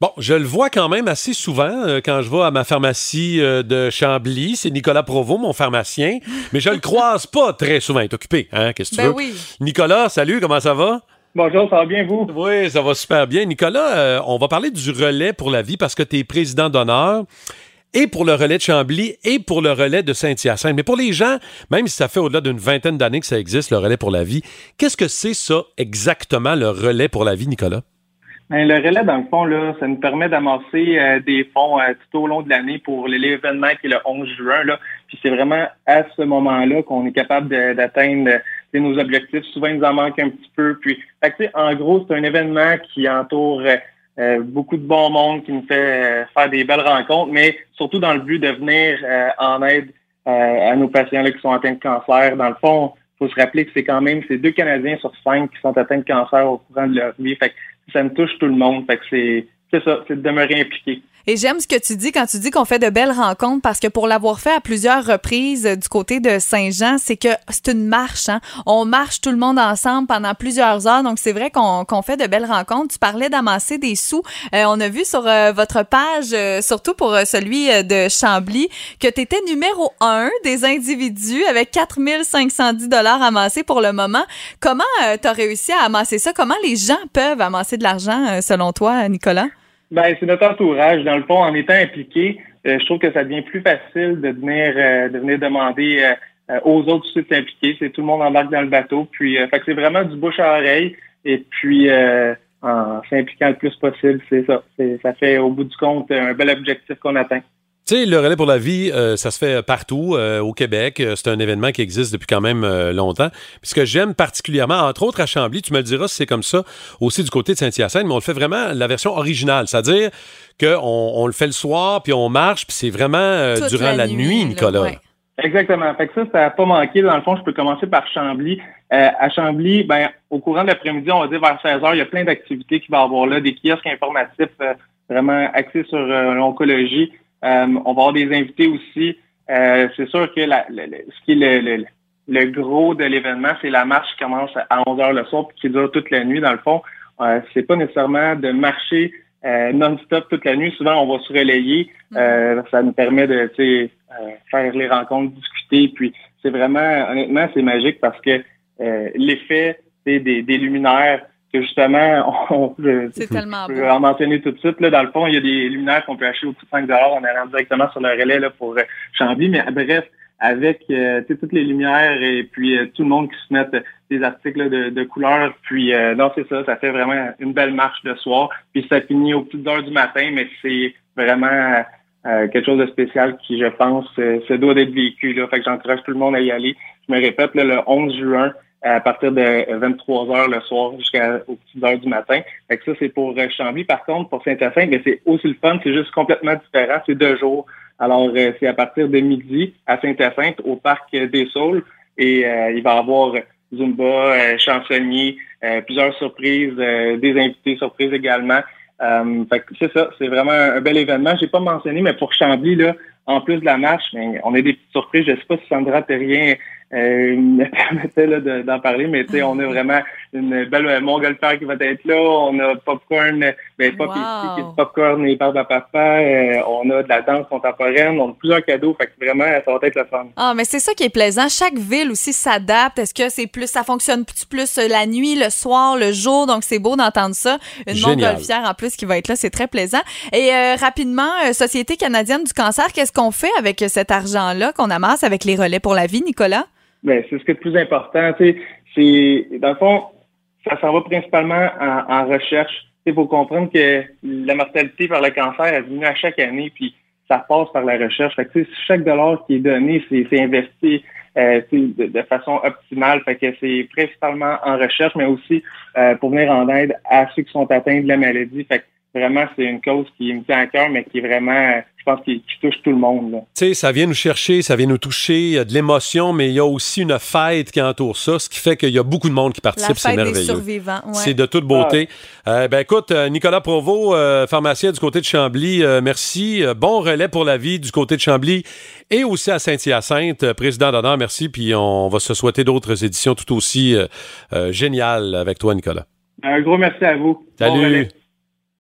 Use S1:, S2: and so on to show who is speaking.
S1: Bon, je le vois quand même assez souvent euh, quand je vais à ma pharmacie euh, de Chambly. C'est Nicolas Provo, mon pharmacien. Mais je le croise pas très souvent. Il est occupé, hein? Qu'est-ce que tu
S2: Ben
S1: veux?
S2: oui.
S1: Nicolas, salut, comment ça va?
S3: Bonjour, ça va bien vous?
S1: Oui, ça va super bien. Nicolas, euh, on va parler du relais pour la vie parce que tu es président d'honneur et pour le relais de Chambly et pour le relais de Saint-Hyacinthe. Mais pour les gens, même si ça fait au-delà d'une vingtaine d'années que ça existe, le relais pour la vie, qu'est-ce que c'est ça exactement, le relais pour la vie, Nicolas?
S3: Ben, le relais, dans le fond, là, ça nous permet d'amasser euh, des fonds euh, tout au long de l'année pour l'événement qui est le 11 juin. Là. Puis c'est vraiment à ce moment-là qu'on est capable d'atteindre nos objectifs. Souvent, il nous en manque un petit peu. Puis, fait en gros, c'est un événement qui entoure euh, euh, beaucoup de bon monde, qui nous fait euh, faire des belles rencontres, mais surtout dans le but de venir euh, en aide à nos patients là, qui sont atteints de cancer. Dans le fond, faut se rappeler que c'est quand même deux Canadiens sur cinq qui sont atteints de cancer au courant de leur vie. Fait ça me touche tout le monde. Fait que c'est ça, c'est de demeurer impliqué.
S2: Et j'aime ce que tu dis quand tu dis qu'on fait de belles rencontres parce que pour l'avoir fait à plusieurs reprises euh, du côté de Saint-Jean, c'est que c'est une marche. Hein? On marche tout le monde ensemble pendant plusieurs heures. Donc, c'est vrai qu'on fait de belles rencontres. Tu parlais d'amasser des sous. Euh, on a vu sur euh, votre page, euh, surtout pour celui de Chambly, que tu étais numéro un des individus avec 4510 dollars amassés pour le moment. Comment tu as réussi à amasser ça? Comment les gens peuvent amasser de l'argent, selon toi, Nicolas?
S3: Ben, c'est notre entourage. Dans le fond, en étant impliqué, euh, je trouve que ça devient plus facile de venir, euh, de venir demander euh, euh, aux autres de s'impliquer. C'est tout le monde embarque dans le bateau. Puis, euh, fait que c'est vraiment du bouche à oreille. Et puis, euh, en s'impliquant le plus possible, c'est ça. Ça fait, au bout du compte, un bel objectif qu'on atteint.
S1: Tu sais, le relais pour la vie, euh, ça se fait partout euh, au Québec. Euh, C'est un événement qui existe depuis quand même euh, longtemps. Puis ce que j'aime particulièrement, entre autres à Chambly, tu me le diras si c'est comme ça aussi du côté de Saint-Hyacinthe, mais on le fait vraiment la version originale. C'est-à-dire qu'on on le fait le soir, puis on marche, puis c'est vraiment euh, durant la, nuit, Nicolas.
S2: ouais.
S3: Exactement. Fait que ça, ça n'a pas manqué. Dans le fond, je peux commencer par Chambly. Euh, à Chambly, ben, au courant de l'après-midi, on va dire vers 16 heures, il y a plein d'activités qui va y avoir là, des kiosques informatifs euh, vraiment axés sur euh, l'oncologie. Euh, on va avoir des invités aussi. Euh, c'est sûr que la, le- le- ce qui est le, le- le gros de l'événement, c'est la marche qui commence à 11 heures le soir puis qui dure toute la nuit. Dans le fond, euh, c'est pas nécessairement de marcher euh, non-stop toute la nuit. Souvent, on va se relayer. Euh, ça nous permet de euh, faire les rencontres, discuter. Puis c'est vraiment, honnêtement, c'est magique parce que euh, l'effet des, des luminaires, que justement, on, je-
S2: tellement beau.
S3: en mentionner tout de suite. Là, dans le fond, il y a des luminaires qu'on peut acheter au coût de 5 en allant directement sur le relais là, pour euh, Chambly. Mais bref, avec euh, tu sais, toutes les lumières et puis euh, tout le monde qui se met euh, des articles là, de, de couleurs. Puis euh, non, c'est ça, ça fait vraiment une belle marche de soir. Puis ça finit aux petites heures du matin, mais c'est vraiment euh, quelque chose de spécial qui, je pense, euh, se doit d'être vécu. Là. Fait que j'encourage tout le monde à y aller. Je me répète, là, le 11 juin, à partir de 23 heures le soir jusqu'aux petites heures du matin. Fait que ça, c'est pour euh, Chambly. Par contre, pour Saint-Hyacinthe, mais c'est aussi le fun, c'est juste complètement différent. C'est deux jours. Alors, euh, c'est à partir de midi à Saint-Hyacinthe, au parc des Saules. Et euh, il va y avoir Zumba, euh, chansonnier, euh, plusieurs surprises, euh, des invités surprises également. Fait que c'est ça, c'est vraiment un, un bel événement. J'ai pas mentionné, mais pour Chambly, là, en plus de la marche, ben, on a des petites surprises. Je sais pas si Sandra Terrien euh, me permettait d'en parler, mais tu sais, on a vraiment une belle euh, montgolfière qui va être là. On a popcorn, ben
S2: Wow.
S3: qui est popcorn et barbe à papa. Euh, on a de la danse contemporaine. On a plusieurs cadeaux. Fait que vraiment, ça va être le fun.
S2: Ah, mais c'est ça qui est plaisant. Chaque ville aussi s'adapte. Est-ce que c'est plus, ça fonctionne plus, plus euh, la nuit, le soir, le jour? Donc, c'est beau d'entendre ça. Une montgolfière en plus qui va être là, c'est très plaisant. Et euh, rapidement, euh, Société canadienne du cancer, qu'est-ce qu'on fait avec cet argent-là qu'on amasse avec les relais pour la vie, Nicolas?
S3: Ben, c'est ce qui est le plus important. tu sais. C'est, dans le fond, ça s'en va principalement en, en recherche. Il faut comprendre que la mortalité par le cancer, elle diminue à chaque année, puis ça passe par la recherche. Fait que, chaque dollar qui est donné, c'est, investi euh, de, de façon optimale. Fait que c'est principalement en recherche, mais aussi euh, pour venir en aide à ceux qui sont atteints de la maladie. Fait que vraiment, c'est une cause qui me tient à cœur, mais qui est vraiment, je pense, qui, qui touche tout le monde. Là.
S1: Tu sais, ça vient nous chercher, ça vient nous toucher, il y a de l'émotion, mais il y a aussi une fête qui entoure ça, ce qui fait qu'il y a beaucoup de monde qui participe, c'est
S2: fête des
S1: merveilleux.
S2: survivants. ouais.
S1: C'est de toute beauté. Euh, ben écoute, euh, Nicolas Provo, euh, pharmacien du côté de Chambly, euh, merci. Bon relais pour la vie du côté de Chambly et aussi à Saint-Hyacinthe. Président d'honneur, merci. Puis on va se souhaiter d'autres éditions tout aussi euh, euh, géniales avec toi, Nicolas.
S3: Un gros merci à vous. Bon relais.
S1: Salut.